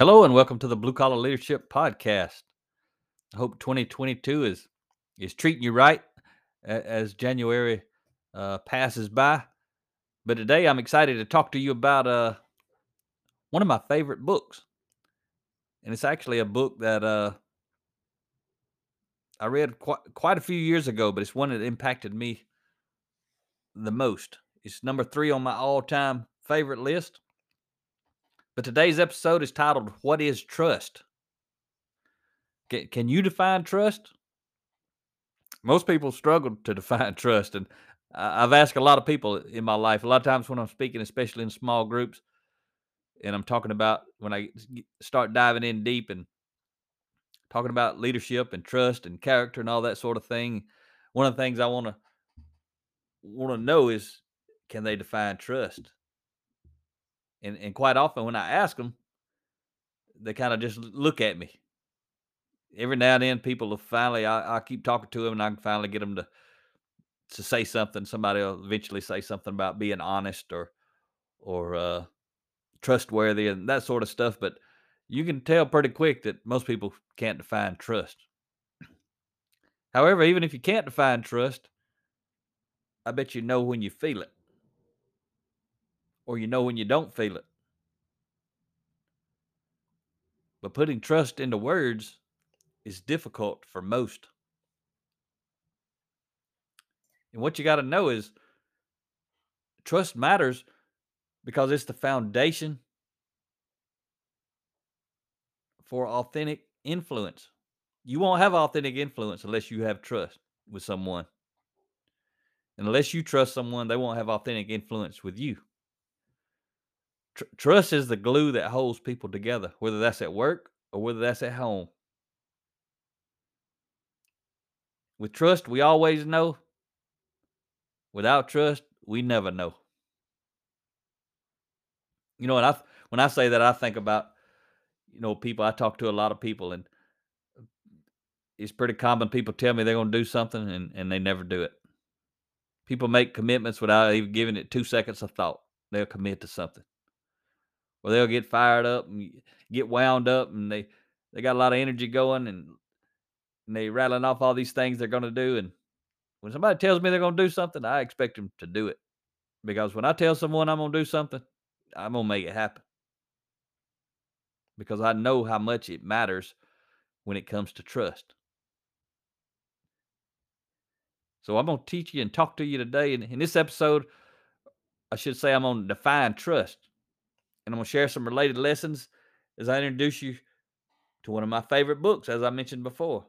Hello and welcome to the Blue Collar Leadership Podcast. I hope 2022 is is treating you right as January uh, passes by. But today I'm excited to talk to you about uh, one of my favorite books, and it's actually a book that uh, I read quite quite a few years ago, but it's one that impacted me the most. It's number three on my all time favorite list but today's episode is titled What is Trust? Can, can you define trust? Most people struggle to define trust. And I've asked a lot of people in my life, a lot of times when I'm speaking, especially in small groups, and I'm talking about when I start diving in deep and talking about leadership and trust and character and all that sort of thing. One of the things I want to want to know is can they define trust? And and quite often when I ask them, they kind of just look at me. Every now and then, people will finally. I, I keep talking to them, and I can finally get them to to say something. Somebody will eventually say something about being honest or or uh, trustworthy and that sort of stuff. But you can tell pretty quick that most people can't define trust. However, even if you can't define trust, I bet you know when you feel it or you know when you don't feel it. But putting trust into words is difficult for most. And what you got to know is trust matters because it's the foundation for authentic influence. You won't have authentic influence unless you have trust with someone. And unless you trust someone, they won't have authentic influence with you. Tr- trust is the glue that holds people together, whether that's at work or whether that's at home. With trust, we always know. Without trust, we never know. You know, and I when I say that, I think about you know people. I talk to a lot of people, and uh, it's pretty common. People tell me they're going to do something, and and they never do it. People make commitments without even giving it two seconds of thought. They'll commit to something or they'll get fired up and get wound up and they they got a lot of energy going and, and they rattling off all these things they're going to do and when somebody tells me they're going to do something i expect them to do it because when i tell someone i'm going to do something i'm going to make it happen. Because i know how much it matters when it comes to trust. So i'm going to teach you and talk to you today in, in this episode i should say i'm going to define trust and I'm going to share some related lessons as I introduce you to one of my favorite books, as I mentioned before.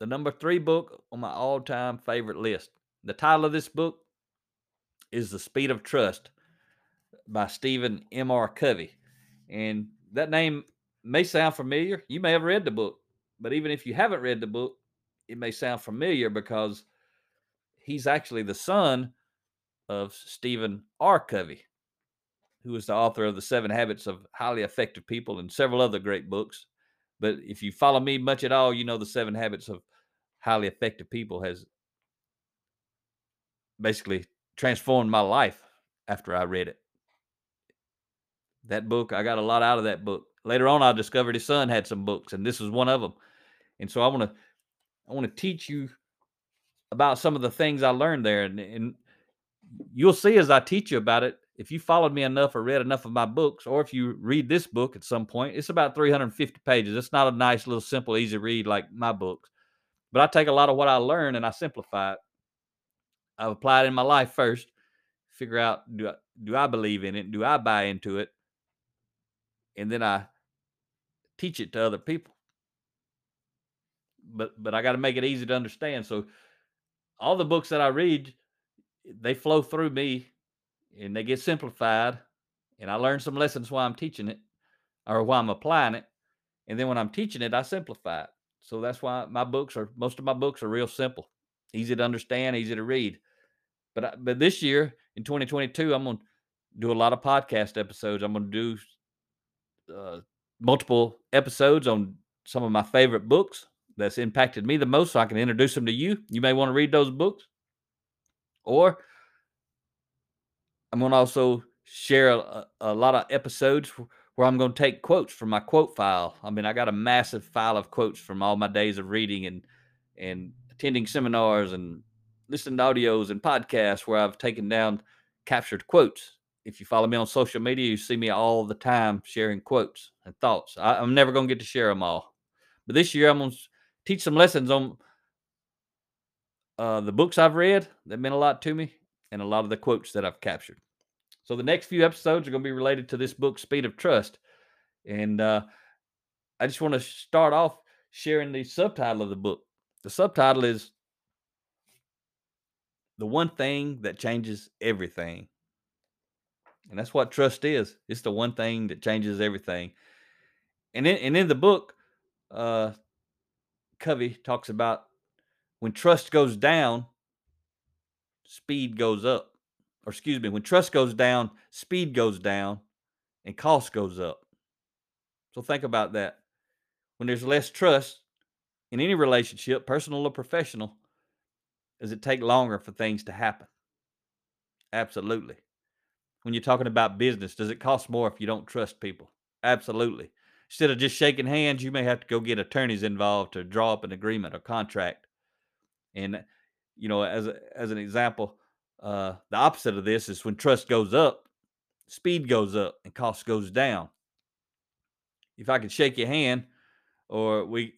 The number three book on my all time favorite list. The title of this book is The Speed of Trust by Stephen M.R. Covey. And that name may sound familiar. You may have read the book, but even if you haven't read the book, it may sound familiar because he's actually the son of Stephen R. Covey who is the author of The Seven Habits of Highly Effective People and several other great books. But if you follow me much at all, you know The Seven Habits of Highly Effective People has basically transformed my life after I read it. That book, I got a lot out of that book. Later on, I discovered his son had some books, and this was one of them. And so I want to, I want to teach you about some of the things I learned there, and, and you'll see as I teach you about it if you followed me enough or read enough of my books, or if you read this book at some point, it's about 350 pages. It's not a nice little simple, easy read like my books. But I take a lot of what I learn and I simplify it. I apply it in my life first, figure out do I, do I believe in it? Do I buy into it? And then I teach it to other people. But but I got to make it easy to understand. So all the books that I read, they flow through me and they get simplified. And I learned some lessons while I'm teaching it or while I'm applying it. And then when I'm teaching it, I simplify it. So that's why my books are most of my books are real simple, easy to understand, easy to read. But I, but this year in 2022, I'm gonna do a lot of podcast episodes. I'm gonna do uh, multiple episodes on some of my favorite books that's impacted me the most, so I can introduce them to you. You may want to read those books, or I'm gonna also share a, a lot of episodes where I'm going to take quotes from my quote file. I mean, I got a massive file of quotes from all my days of reading and and attending seminars and listening to audios and podcasts where I've taken down captured quotes. If you follow me on social media, you see me all the time sharing quotes and thoughts. I, I'm never going to get to share them all, but this year I'm going to teach some lessons on uh, the books I've read that meant a lot to me and a lot of the quotes that I've captured. So the next few episodes are going to be related to this book, Speed of Trust. And uh, I just want to start off sharing the subtitle of the book. The subtitle is The One Thing That Changes Everything. And that's what trust is. It's the one thing that changes everything. And in, and in the book, uh, Covey talks about when trust goes down, speed goes up or excuse me, when trust goes down, speed goes down and cost goes up. So think about that. When there's less trust in any relationship, personal or professional, does it take longer for things to happen? Absolutely. When you're talking about business, does it cost more if you don't trust people? Absolutely. Instead of just shaking hands, you may have to go get attorneys involved to draw up an agreement or contract. And you know, as a, as an example, uh, the opposite of this is when trust goes up, speed goes up, and cost goes down. If I could shake your hand, or we,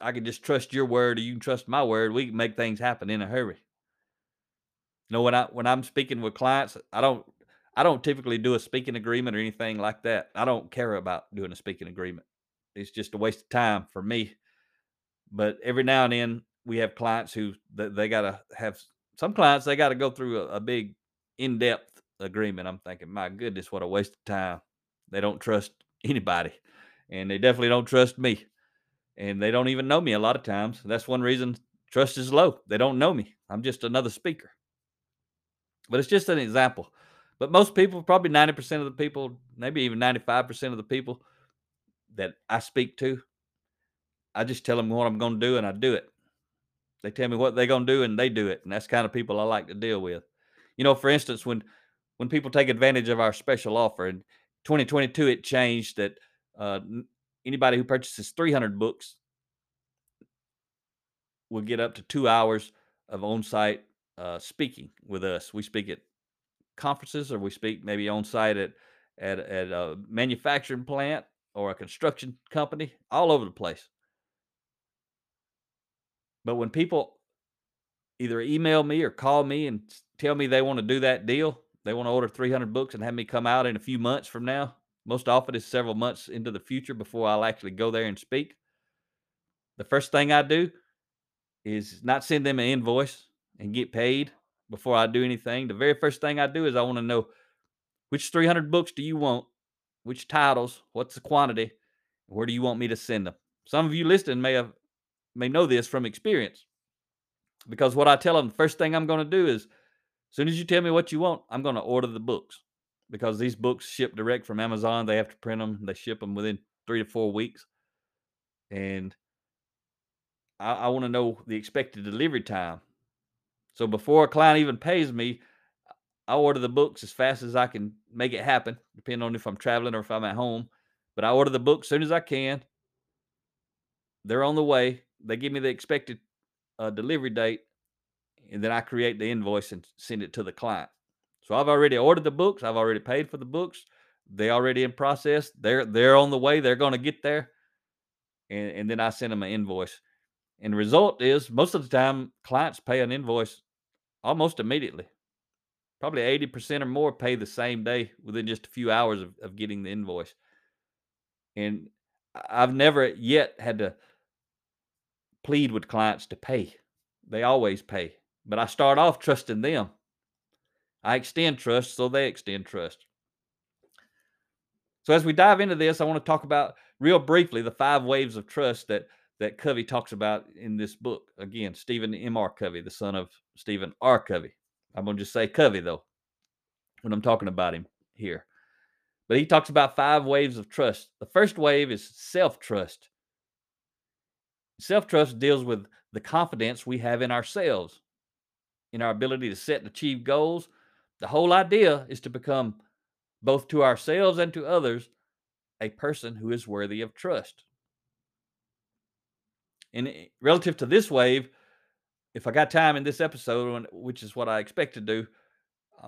I can just trust your word, or you can trust my word, we can make things happen in a hurry. You know, when I when I'm speaking with clients, I don't I don't typically do a speaking agreement or anything like that. I don't care about doing a speaking agreement. It's just a waste of time for me. But every now and then we have clients who they, got to have some clients they got to go through a, a big in-depth agreement. I'm thinking, my goodness, what a waste of time. They don't trust anybody, and they definitely don't trust me, and they don't even know me a lot of times. That's one reason trust is low. They don't know me. I'm just another speaker. But it's just an example. But most people, probably 90% of the people, maybe even 95% of the people that I speak to, I just tell them what I'm going to do and I do it. They tell me what they're going to do and they do it. And that's kind of people I like to deal with. You know, for instance, when when people take advantage of our special offer in 2022, it changed that uh, anybody who purchases 300 books will get up to two hours of on site uh, speaking with us. We speak at conferences or we speak maybe on site at, at, at a manufacturing plant or a construction company, all over the place. But when people either email me or call me and tell me they want to do that deal, they want to order 300 books and have me come out in a few months from now. Most often it's several months into the future before I'll actually go there and speak. The first thing I do is not send them an invoice and get paid before I do anything. The very first thing I do is I want to know which 300 books do you want, which titles, what's the quantity, where do you want me to send them. Some of you listening may have may know this from experience. Because what I tell them, the first thing I'm going to do is, as soon as you tell me what you want, I'm going to order the books. Because these books ship direct from Amazon. They have to print them. They ship them within three to four weeks. And I, I want to know the expected delivery time. So before a client even pays me, I order the books as fast as I can make it happen, depending on if I'm traveling or if I'm at home. But I order the books as soon as I can. They're on the way. They give me the expected uh, delivery date, and then I create the invoice and send it to the client. So I've already ordered the books. I've already paid for the books. They already in process. They're they're on the way. They're going to get there, and, and then I send them an invoice. And the result is most of the time clients pay an invoice almost immediately. Probably 80% or more pay the same day within just a few hours of, of getting the invoice. And I've never yet had to plead with clients to pay. They always pay. But I start off trusting them. I extend trust so they extend trust. So as we dive into this, I want to talk about real briefly the five waves of trust that that Covey talks about in this book. Again, Stephen M. R. Covey, the son of Stephen R. Covey. I'm going to just say Covey though when I'm talking about him here. But he talks about five waves of trust. The first wave is self trust. Self trust deals with the confidence we have in ourselves, in our ability to set and achieve goals. The whole idea is to become both to ourselves and to others, a person who is worthy of trust. And eh, relative to this wave, if I got time in this episode, which is what I expect to do,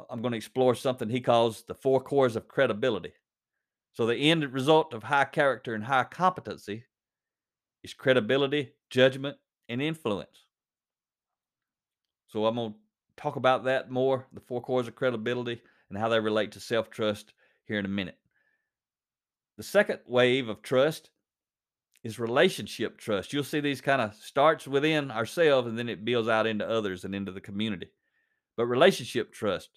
I'm going to explore something he calls the four cores of credibility. So, the end result of high character and high competency is credibility, judgment, and influence. So, I'm going to talk about that more the four cores of credibility and how they relate to self trust here in a minute. The second wave of trust is relationship trust. You'll see these kind of starts within ourselves and then it builds out into others and into the community. But relationship trust,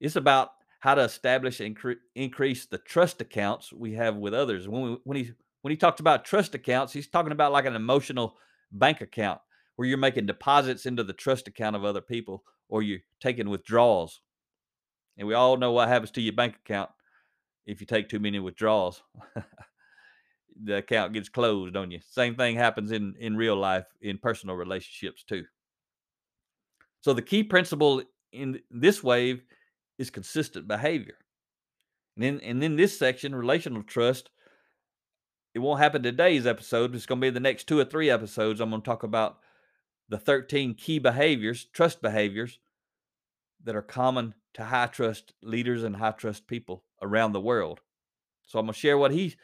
it's about how to establish and incre- increase the trust accounts we have with others. When we, when he when he talks about trust accounts, he's talking about like an emotional bank account where you're making deposits into the trust account of other people or you're taking withdrawals. And we all know what happens to your bank account if you take too many withdrawals. the account gets closed on you. Same thing happens in in real life in personal relationships too. So the key principle in this wave is consistent behavior. And then and in this section, relational trust, it won't happen today's episode. It's going to be the next two or three episodes. I'm going to talk about the 13 key behaviors, trust behaviors that are common to high trust leaders and high trust people around the world. So I'm going to share what he,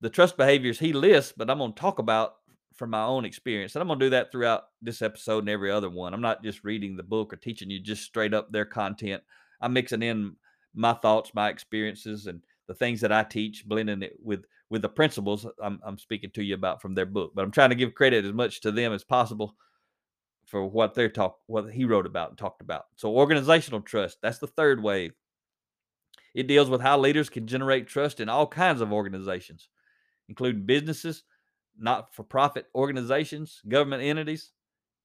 the trust behaviors he lists, but I'm going to talk about from my own experience. And I'm going to do that throughout this episode and every other one. I'm not just reading the book or teaching you just straight up their content. I'm mixing in my thoughts, my experiences, and the things that I teach, blending it with with the principles I'm, I'm speaking to you about from their book. But I'm trying to give credit as much to them as possible for what they're talk what he wrote about and talked about. So organizational trust, that's the third wave. It deals with how leaders can generate trust in all kinds of organizations, including businesses, not-for-profit organizations, government entities,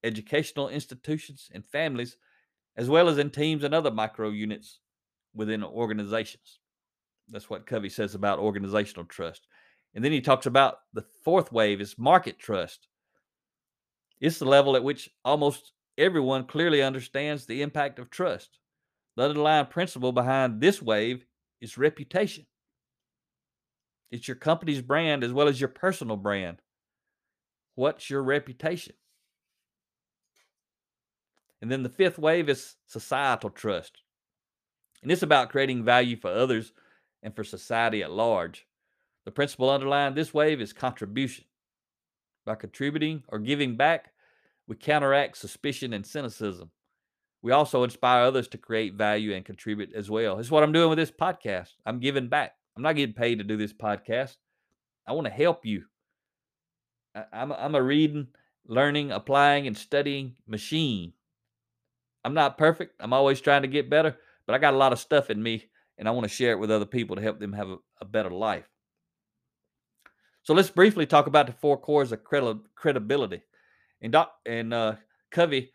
educational institutions, and families, as well as in teams and other micro units within organizations. That's what Covey says about organizational trust. And then he talks about the fourth wave is market trust. It's the level at which almost everyone clearly understands the impact of trust. The underlying principle behind this wave is reputation. It's your company's brand as well as your personal brand. What's your reputation? And then the fifth wave is societal trust. And it's about creating value for others and for society at large. The principle underlying this wave is contribution. By contributing or giving back, we counteract suspicion and cynicism. We also inspire others to create value and contribute as well. It's what I'm doing with this podcast. I'm giving back. I'm not getting paid to do this podcast. I want to help you. I'm a, I'm a reading, learning, applying, and studying machine. I'm not perfect. I'm always trying to get better, but I got a lot of stuff in me, and I want to share it with other people to help them have a, a better life. So let's briefly talk about the four cores of credi- credibility. And Doc and uh, Covey,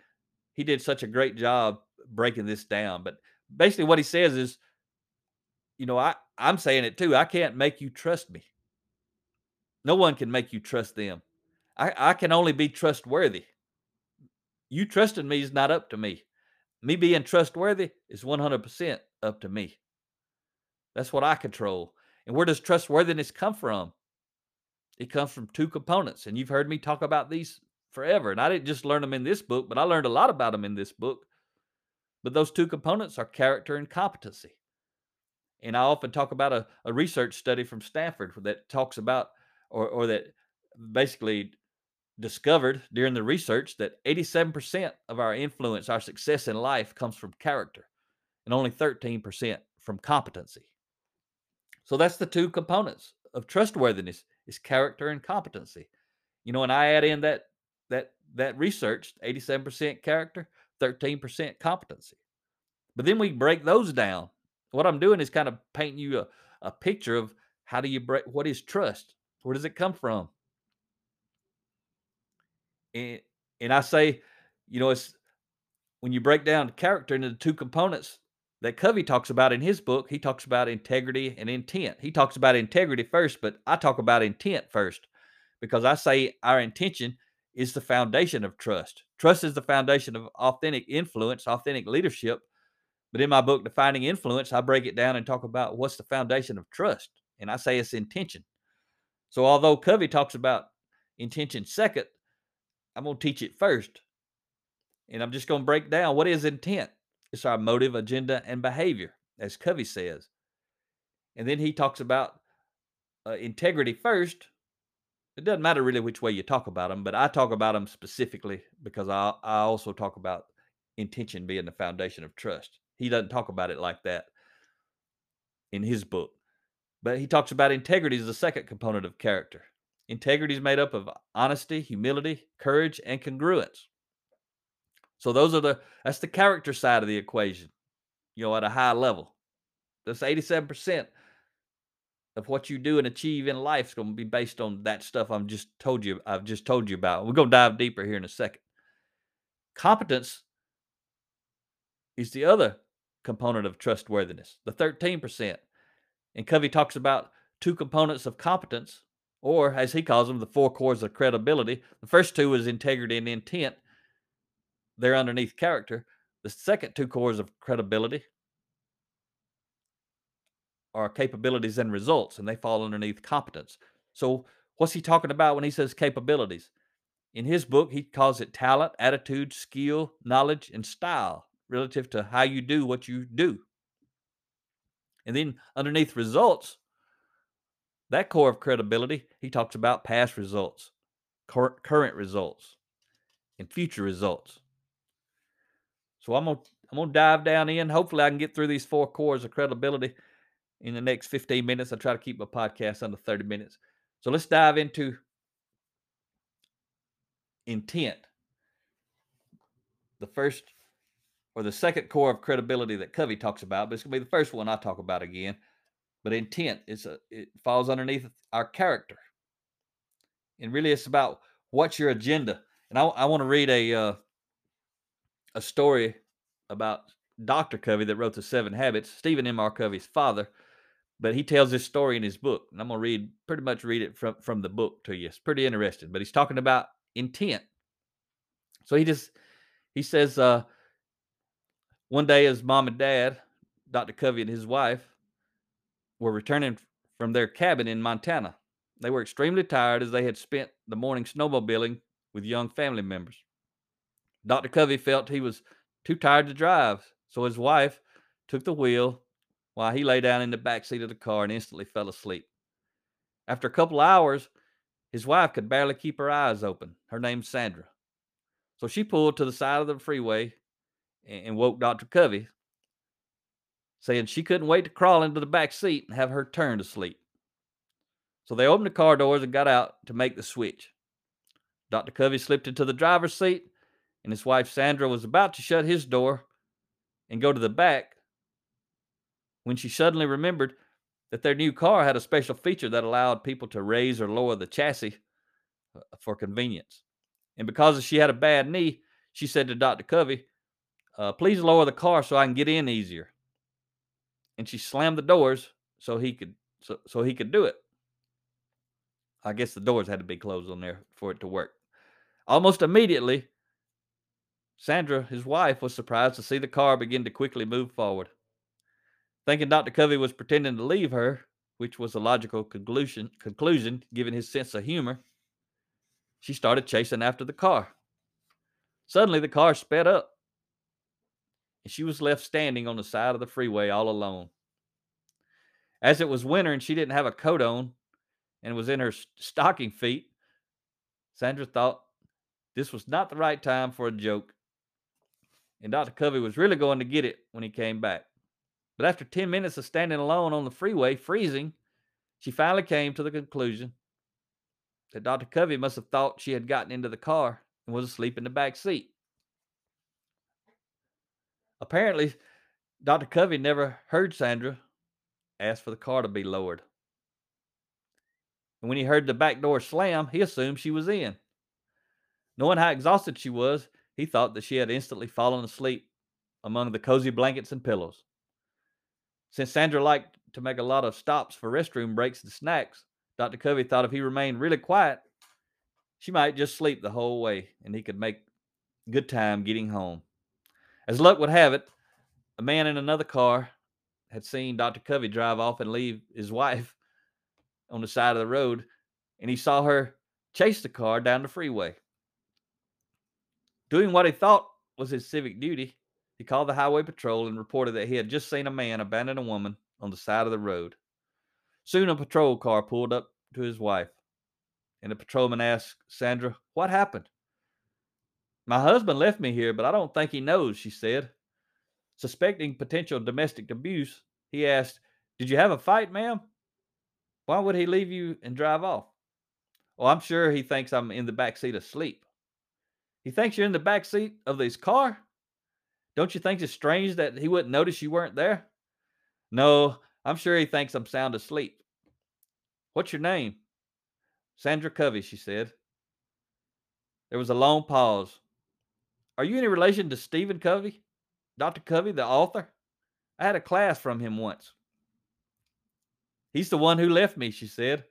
he did such a great job breaking this down. But basically, what he says is, you know, I I'm saying it too. I can't make you trust me. No one can make you trust them. I, I can only be trustworthy. You trusting me is not up to me. Me being trustworthy is 100% up to me. That's what I control. And where does trustworthiness come from? It comes from two components. And you've heard me talk about these forever. And I didn't just learn them in this book, but I learned a lot about them in this book. But those two components are character and competency. And I often talk about a, a research study from Stanford that talks about, or, or that basically discovered during the research that 87% of our influence, our success in life comes from character and only 13% from competency. So that's the two components of trustworthiness is character and competency. You know, and I add in that that that research, 87% character, 13% competency. But then we break those down. What I'm doing is kind of painting you a, a picture of how do you break what is trust? Where does it come from? And and I say, you know, it's when you break down character into the two components that Covey talks about in his book, he talks about integrity and intent. He talks about integrity first, but I talk about intent first because I say our intention is the foundation of trust. Trust is the foundation of authentic influence, authentic leadership. But in my book, Defining Influence, I break it down and talk about what's the foundation of trust. And I say it's intention. So although Covey talks about intention second, I'm going to teach it first. And I'm just going to break down what is intent. It's our motive, agenda, and behavior, as Covey says. And then he talks about uh, integrity first. It doesn't matter really which way you talk about them, but I talk about them specifically because I, I also talk about intention being the foundation of trust. He doesn't talk about it like that in his book. But he talks about integrity as the second component of character. Integrity is made up of honesty, humility, courage, and congruence. So those are the that's the character side of the equation, you know, at a high level. That's 87% of what you do and achieve in life is going to be based on that stuff I'm just told you I've just told you about. We're going to dive deeper here in a second. Competence is the other component of trustworthiness, the 13%. And Covey talks about two components of competence or as he calls them, the four cores of credibility. The first two is integrity and intent. They're underneath character. The second two cores of credibility are capabilities and results, and they fall underneath competence. So, what's he talking about when he says capabilities? In his book, he calls it talent, attitude, skill, knowledge, and style relative to how you do what you do. And then underneath results, that core of credibility, he talks about past results, current results, and future results. So I'm gonna I'm gonna dive down in. Hopefully, I can get through these four cores of credibility in the next 15 minutes. I try to keep my podcast under 30 minutes. So let's dive into intent. The first or the second core of credibility that Covey talks about, but it's gonna be the first one I talk about again. But intent is a it falls underneath our character, and really it's about what's your agenda. And I, I want to read a uh, a story about Dr. Covey that wrote the Seven Habits, Stephen M. R. Covey's father. But he tells this story in his book, and I'm gonna read pretty much read it from from the book to you. It's pretty interesting. But he's talking about intent. So he just he says uh, one day his mom and dad, Dr. Covey and his wife, were returning from their cabin in Montana. They were extremely tired as they had spent the morning snowmobiling with young family members. Dr. Covey felt he was too tired to drive, so his wife took the wheel while he lay down in the back seat of the car and instantly fell asleep. After a couple hours, his wife could barely keep her eyes open. Her name's Sandra. So she pulled to the side of the freeway and woke Dr. Covey, saying she couldn't wait to crawl into the back seat and have her turn to sleep. So they opened the car doors and got out to make the switch. Dr. Covey slipped into the driver's seat, and his wife Sandra was about to shut his door and go to the back when she suddenly remembered that their new car had a special feature that allowed people to raise or lower the chassis uh, for convenience. And because she had a bad knee, she said to Dr. Covey, uh, Please lower the car so I can get in easier and she slammed the doors so he could so, so he could do it. I guess the doors had to be closed on there for it to work. Almost immediately, Sandra, his wife, was surprised to see the car begin to quickly move forward. Thinking Dr. Covey was pretending to leave her, which was a logical conclusion, conclusion given his sense of humor, she started chasing after the car. Suddenly, the car sped up and she was left standing on the side of the freeway all alone. As it was winter and she didn't have a coat on and was in her stocking feet, Sandra thought this was not the right time for a joke. And Dr. Covey was really going to get it when he came back. But after 10 minutes of standing alone on the freeway, freezing, she finally came to the conclusion that Dr. Covey must have thought she had gotten into the car and was asleep in the back seat. Apparently, Dr. Covey never heard Sandra ask for the car to be lowered. And when he heard the back door slam, he assumed she was in. Knowing how exhausted she was, he thought that she had instantly fallen asleep among the cozy blankets and pillows. Since Sandra liked to make a lot of stops for restroom breaks and snacks, Dr. Covey thought if he remained really quiet, she might just sleep the whole way and he could make good time getting home. As luck would have it, a man in another car had seen Dr. Covey drive off and leave his wife on the side of the road, and he saw her chase the car down the freeway. Doing what he thought was his civic duty, he called the highway patrol and reported that he had just seen a man abandon a woman on the side of the road. Soon a patrol car pulled up to his wife, and the patrolman asked Sandra, What happened? My husband left me here, but I don't think he knows, she said. Suspecting potential domestic abuse, he asked, Did you have a fight, ma'am? Why would he leave you and drive off? Oh, I'm sure he thinks I'm in the back seat asleep. He thinks you're in the back seat of his car? Don't you think it's strange that he wouldn't notice you weren't there? No, I'm sure he thinks I'm sound asleep. What's your name? Sandra Covey, she said. There was a long pause. Are you any relation to Stephen Covey? Dr. Covey, the author? I had a class from him once. He's the one who left me, she said.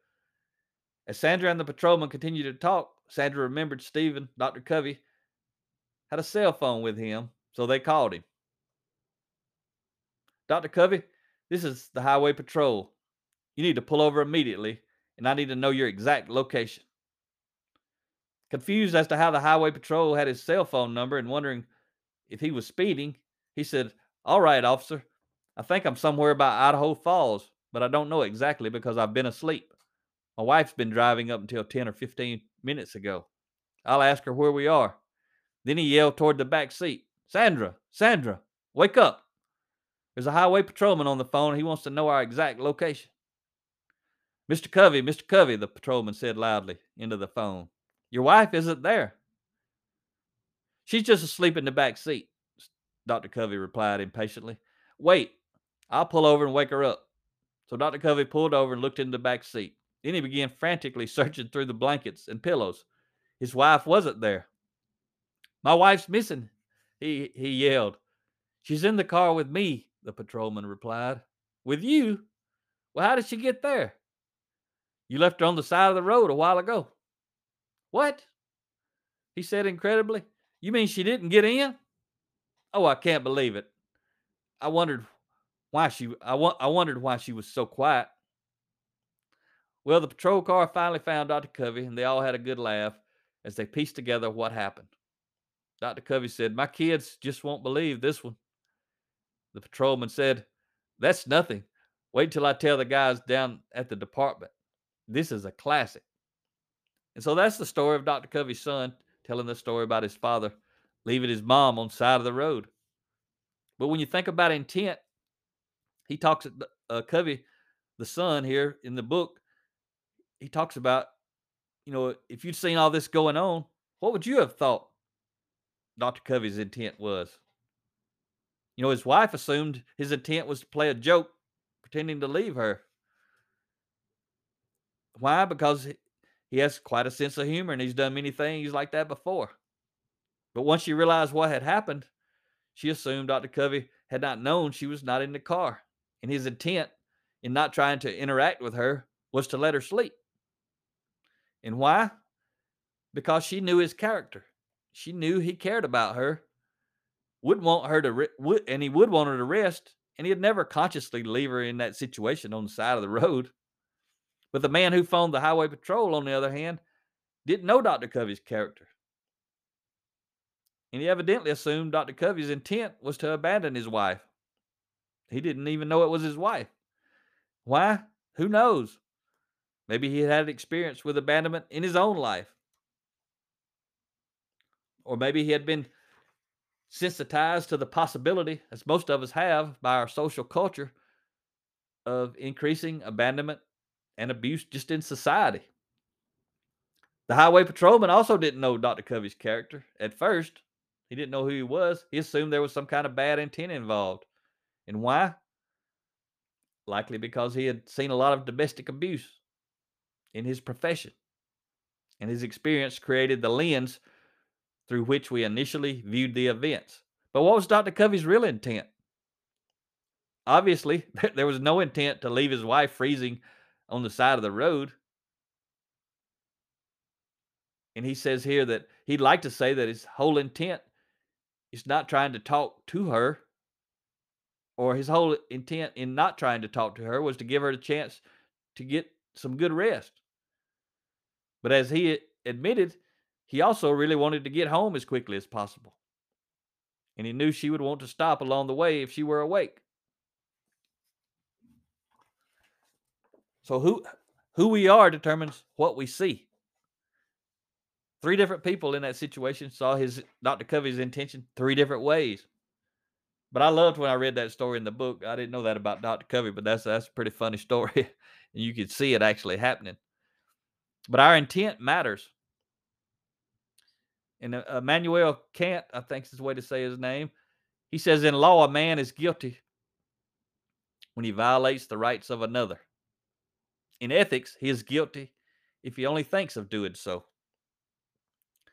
As Sandra and the patrolman continued to talk, Sandra remembered Stephen, Dr. Covey, had a cell phone with him, so they called him. Dr. Covey, this is the highway patrol. You need to pull over immediately, and I need to know your exact location. Confused as to how the highway patrol had his cell phone number and wondering if he was speeding, he said, All right, officer. I think I'm somewhere by Idaho Falls, but I don't know exactly because I've been asleep. My wife's been driving up until 10 or 15 minutes ago. I'll ask her where we are. Then he yelled toward the back seat Sandra, Sandra, wake up. There's a highway patrolman on the phone. He wants to know our exact location. Mr. Covey, Mr. Covey, the patrolman said loudly into the phone. Your wife isn't there. She's just asleep in the back seat, Dr. Covey replied impatiently. Wait, I'll pull over and wake her up. So Dr. Covey pulled over and looked in the back seat. Then he began frantically searching through the blankets and pillows. His wife wasn't there. My wife's missing, he, he yelled. She's in the car with me, the patrolman replied. With you? Well, how did she get there? You left her on the side of the road a while ago. What? He said incredibly. You mean she didn't get in? Oh, I can't believe it. I wondered why she I, I wondered why she was so quiet. Well, the patrol car finally found Dr. Covey, and they all had a good laugh as they pieced together what happened. Dr. Covey said, My kids just won't believe this one. The patrolman said, That's nothing. Wait till I tell the guys down at the department. This is a classic. And so that's the story of Dr. Covey's son telling the story about his father leaving his mom on the side of the road. But when you think about intent, he talks uh, Covey, the son here in the book, he talks about, you know, if you'd seen all this going on, what would you have thought Dr. Covey's intent was? You know, his wife assumed his intent was to play a joke, pretending to leave her. Why? Because he has quite a sense of humor and he's done many things like that before. But once she realized what had happened, she assumed Dr. Covey had not known she was not in the car. And his intent in not trying to interact with her was to let her sleep. And why? Because she knew his character. She knew he cared about her, would want her to, re- would, and he would want her to rest. And he'd never consciously leave her in that situation on the side of the road. But the man who phoned the highway patrol, on the other hand, didn't know Dr. Covey's character. And he evidently assumed Dr. Covey's intent was to abandon his wife. He didn't even know it was his wife. Why? Who knows? Maybe he had had experience with abandonment in his own life. Or maybe he had been sensitized to the possibility, as most of us have by our social culture, of increasing abandonment and abuse just in society. The highway patrolman also didn't know Dr. Covey's character at first. He didn't know who he was. He assumed there was some kind of bad intent involved. And why? likely because he had seen a lot of domestic abuse in his profession. And his experience created the lens through which we initially viewed the events. But what was Dr. Covey's real intent? Obviously, there was no intent to leave his wife freezing on the side of the road. And he says here that he'd like to say that his whole intent is not trying to talk to her, or his whole intent in not trying to talk to her was to give her the chance to get some good rest. But as he admitted, he also really wanted to get home as quickly as possible. And he knew she would want to stop along the way if she were awake. So who who we are determines what we see. Three different people in that situation saw his Dr. Covey's intention three different ways. But I loved when I read that story in the book. I didn't know that about Dr. Covey, but that's that's a pretty funny story. And you could see it actually happening. But our intent matters. And uh, Immanuel Kant, I think is the way to say his name, he says, In law, a man is guilty when he violates the rights of another. In ethics, he is guilty if he only thinks of doing so.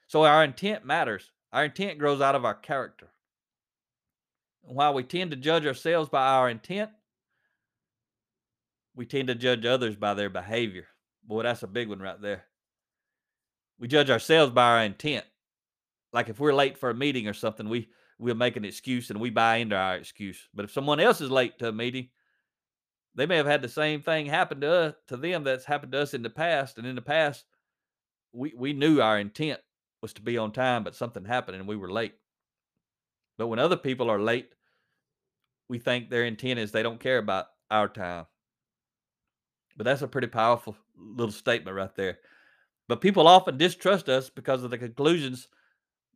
So our intent matters. Our intent grows out of our character. And while we tend to judge ourselves by our intent, we tend to judge others by their behavior. Boy, that's a big one right there. We judge ourselves by our intent. Like if we're late for a meeting or something, we we'll make an excuse and we buy into our excuse. But if someone else is late to a meeting, they may have had the same thing happen to us, to them that's happened to us in the past. And in the past, we, we knew our intent was to be on time, but something happened and we were late. But when other people are late, we think their intent is they don't care about our time. But that's a pretty powerful little statement right there. But people often distrust us because of the conclusions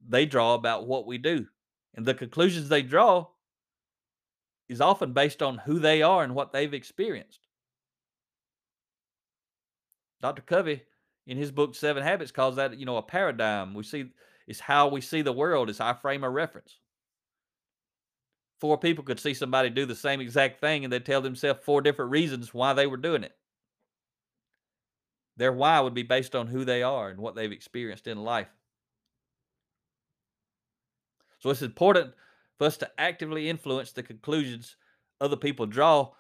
they draw about what we do. And the conclusions they draw is often based on who they are and what they've experienced. Dr. Covey, in his book Seven Habits, calls that, you know, a paradigm. We see it's how we see the world, it's our frame of reference. Four people could see somebody do the same exact thing and they tell themselves four different reasons why they were doing it. Their why would be based on who they are and what they've experienced in life. So it's important for us to actively influence the conclusions other people draw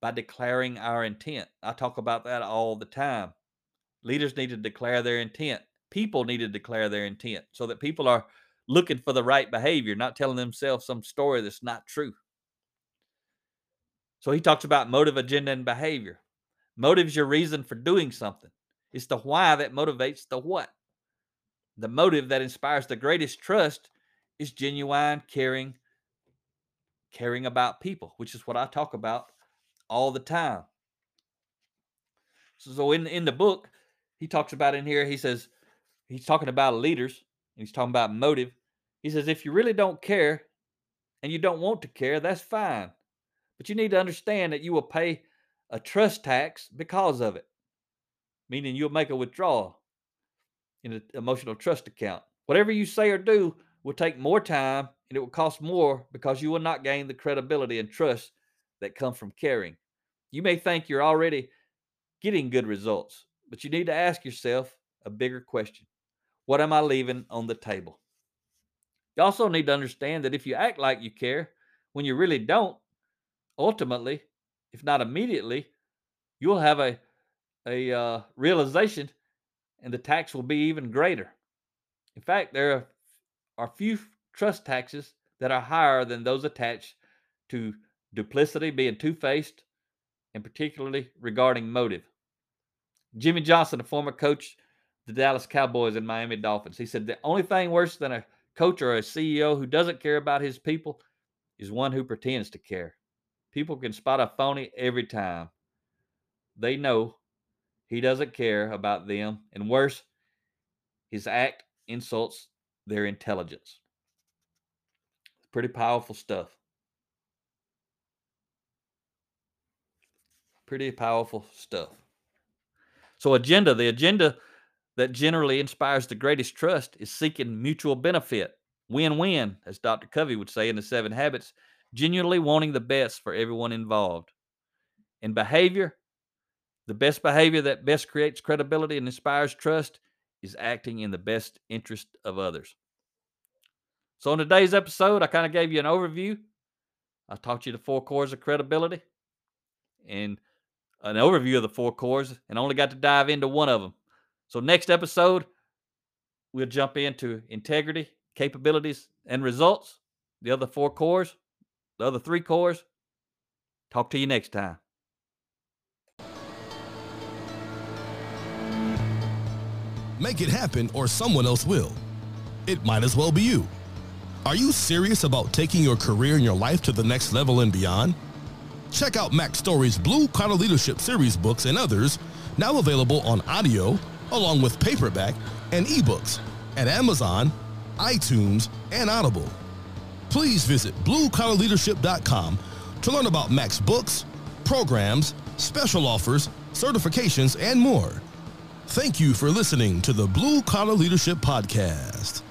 by declaring our intent. I talk about that all the time. Leaders need to declare their intent. People need to declare their intent so that people are looking for the right behavior, not telling themselves some story that's not true. So he talks about motive, agenda, and behavior. Motive is your reason for doing something. It's the why that motivates the what. The motive that inspires the greatest trust is genuine, caring, caring about people, which is what I talk about all the time. So in in the book, he talks about in here. He says he's talking about leaders. And he's talking about motive. He says if you really don't care and you don't want to care, that's fine. But you need to understand that you will pay a trust tax because of it, meaning you'll make a withdrawal in an emotional trust account. Whatever you say or do will take more time and it will cost more because you will not gain the credibility and trust that come from caring. You may think you're already getting good results, but you need to ask yourself a bigger question What am I leaving on the table? You also need to understand that if you act like you care when you really don't, ultimately, if not immediately, you'll have a, a uh, realization and the tax will be even greater. In fact, there are few trust taxes that are higher than those attached to duplicity, being two faced, and particularly regarding motive. Jimmy Johnson, a former coach, the Dallas Cowboys and Miami Dolphins, he said the only thing worse than a coach or a CEO who doesn't care about his people is one who pretends to care. People can spot a phony every time. They know he doesn't care about them, and worse, his act insults their intelligence. Pretty powerful stuff. Pretty powerful stuff. So, agenda, the agenda that generally inspires the greatest trust is seeking mutual benefit, win win, as Dr. Covey would say in the Seven Habits, genuinely wanting the best for everyone involved. In behavior, the best behavior that best creates credibility and inspires trust is acting in the best interest of others. So, in today's episode, I kind of gave you an overview. I taught you the four cores of credibility and an overview of the four cores and only got to dive into one of them. So, next episode, we'll jump into integrity, capabilities, and results. The other four cores, the other three cores. Talk to you next time. Make it happen or someone else will. It might as well be you. Are you serious about taking your career and your life to the next level and beyond? Check out Mack Story's Blue Collar Leadership series books and others, now available on audio, along with paperback and ebooks at Amazon, iTunes, and Audible. Please visit bluecollarleadership.com to learn about Mack's books, programs, special offers, certifications, and more. Thank you for listening to the Blue Collar Leadership Podcast.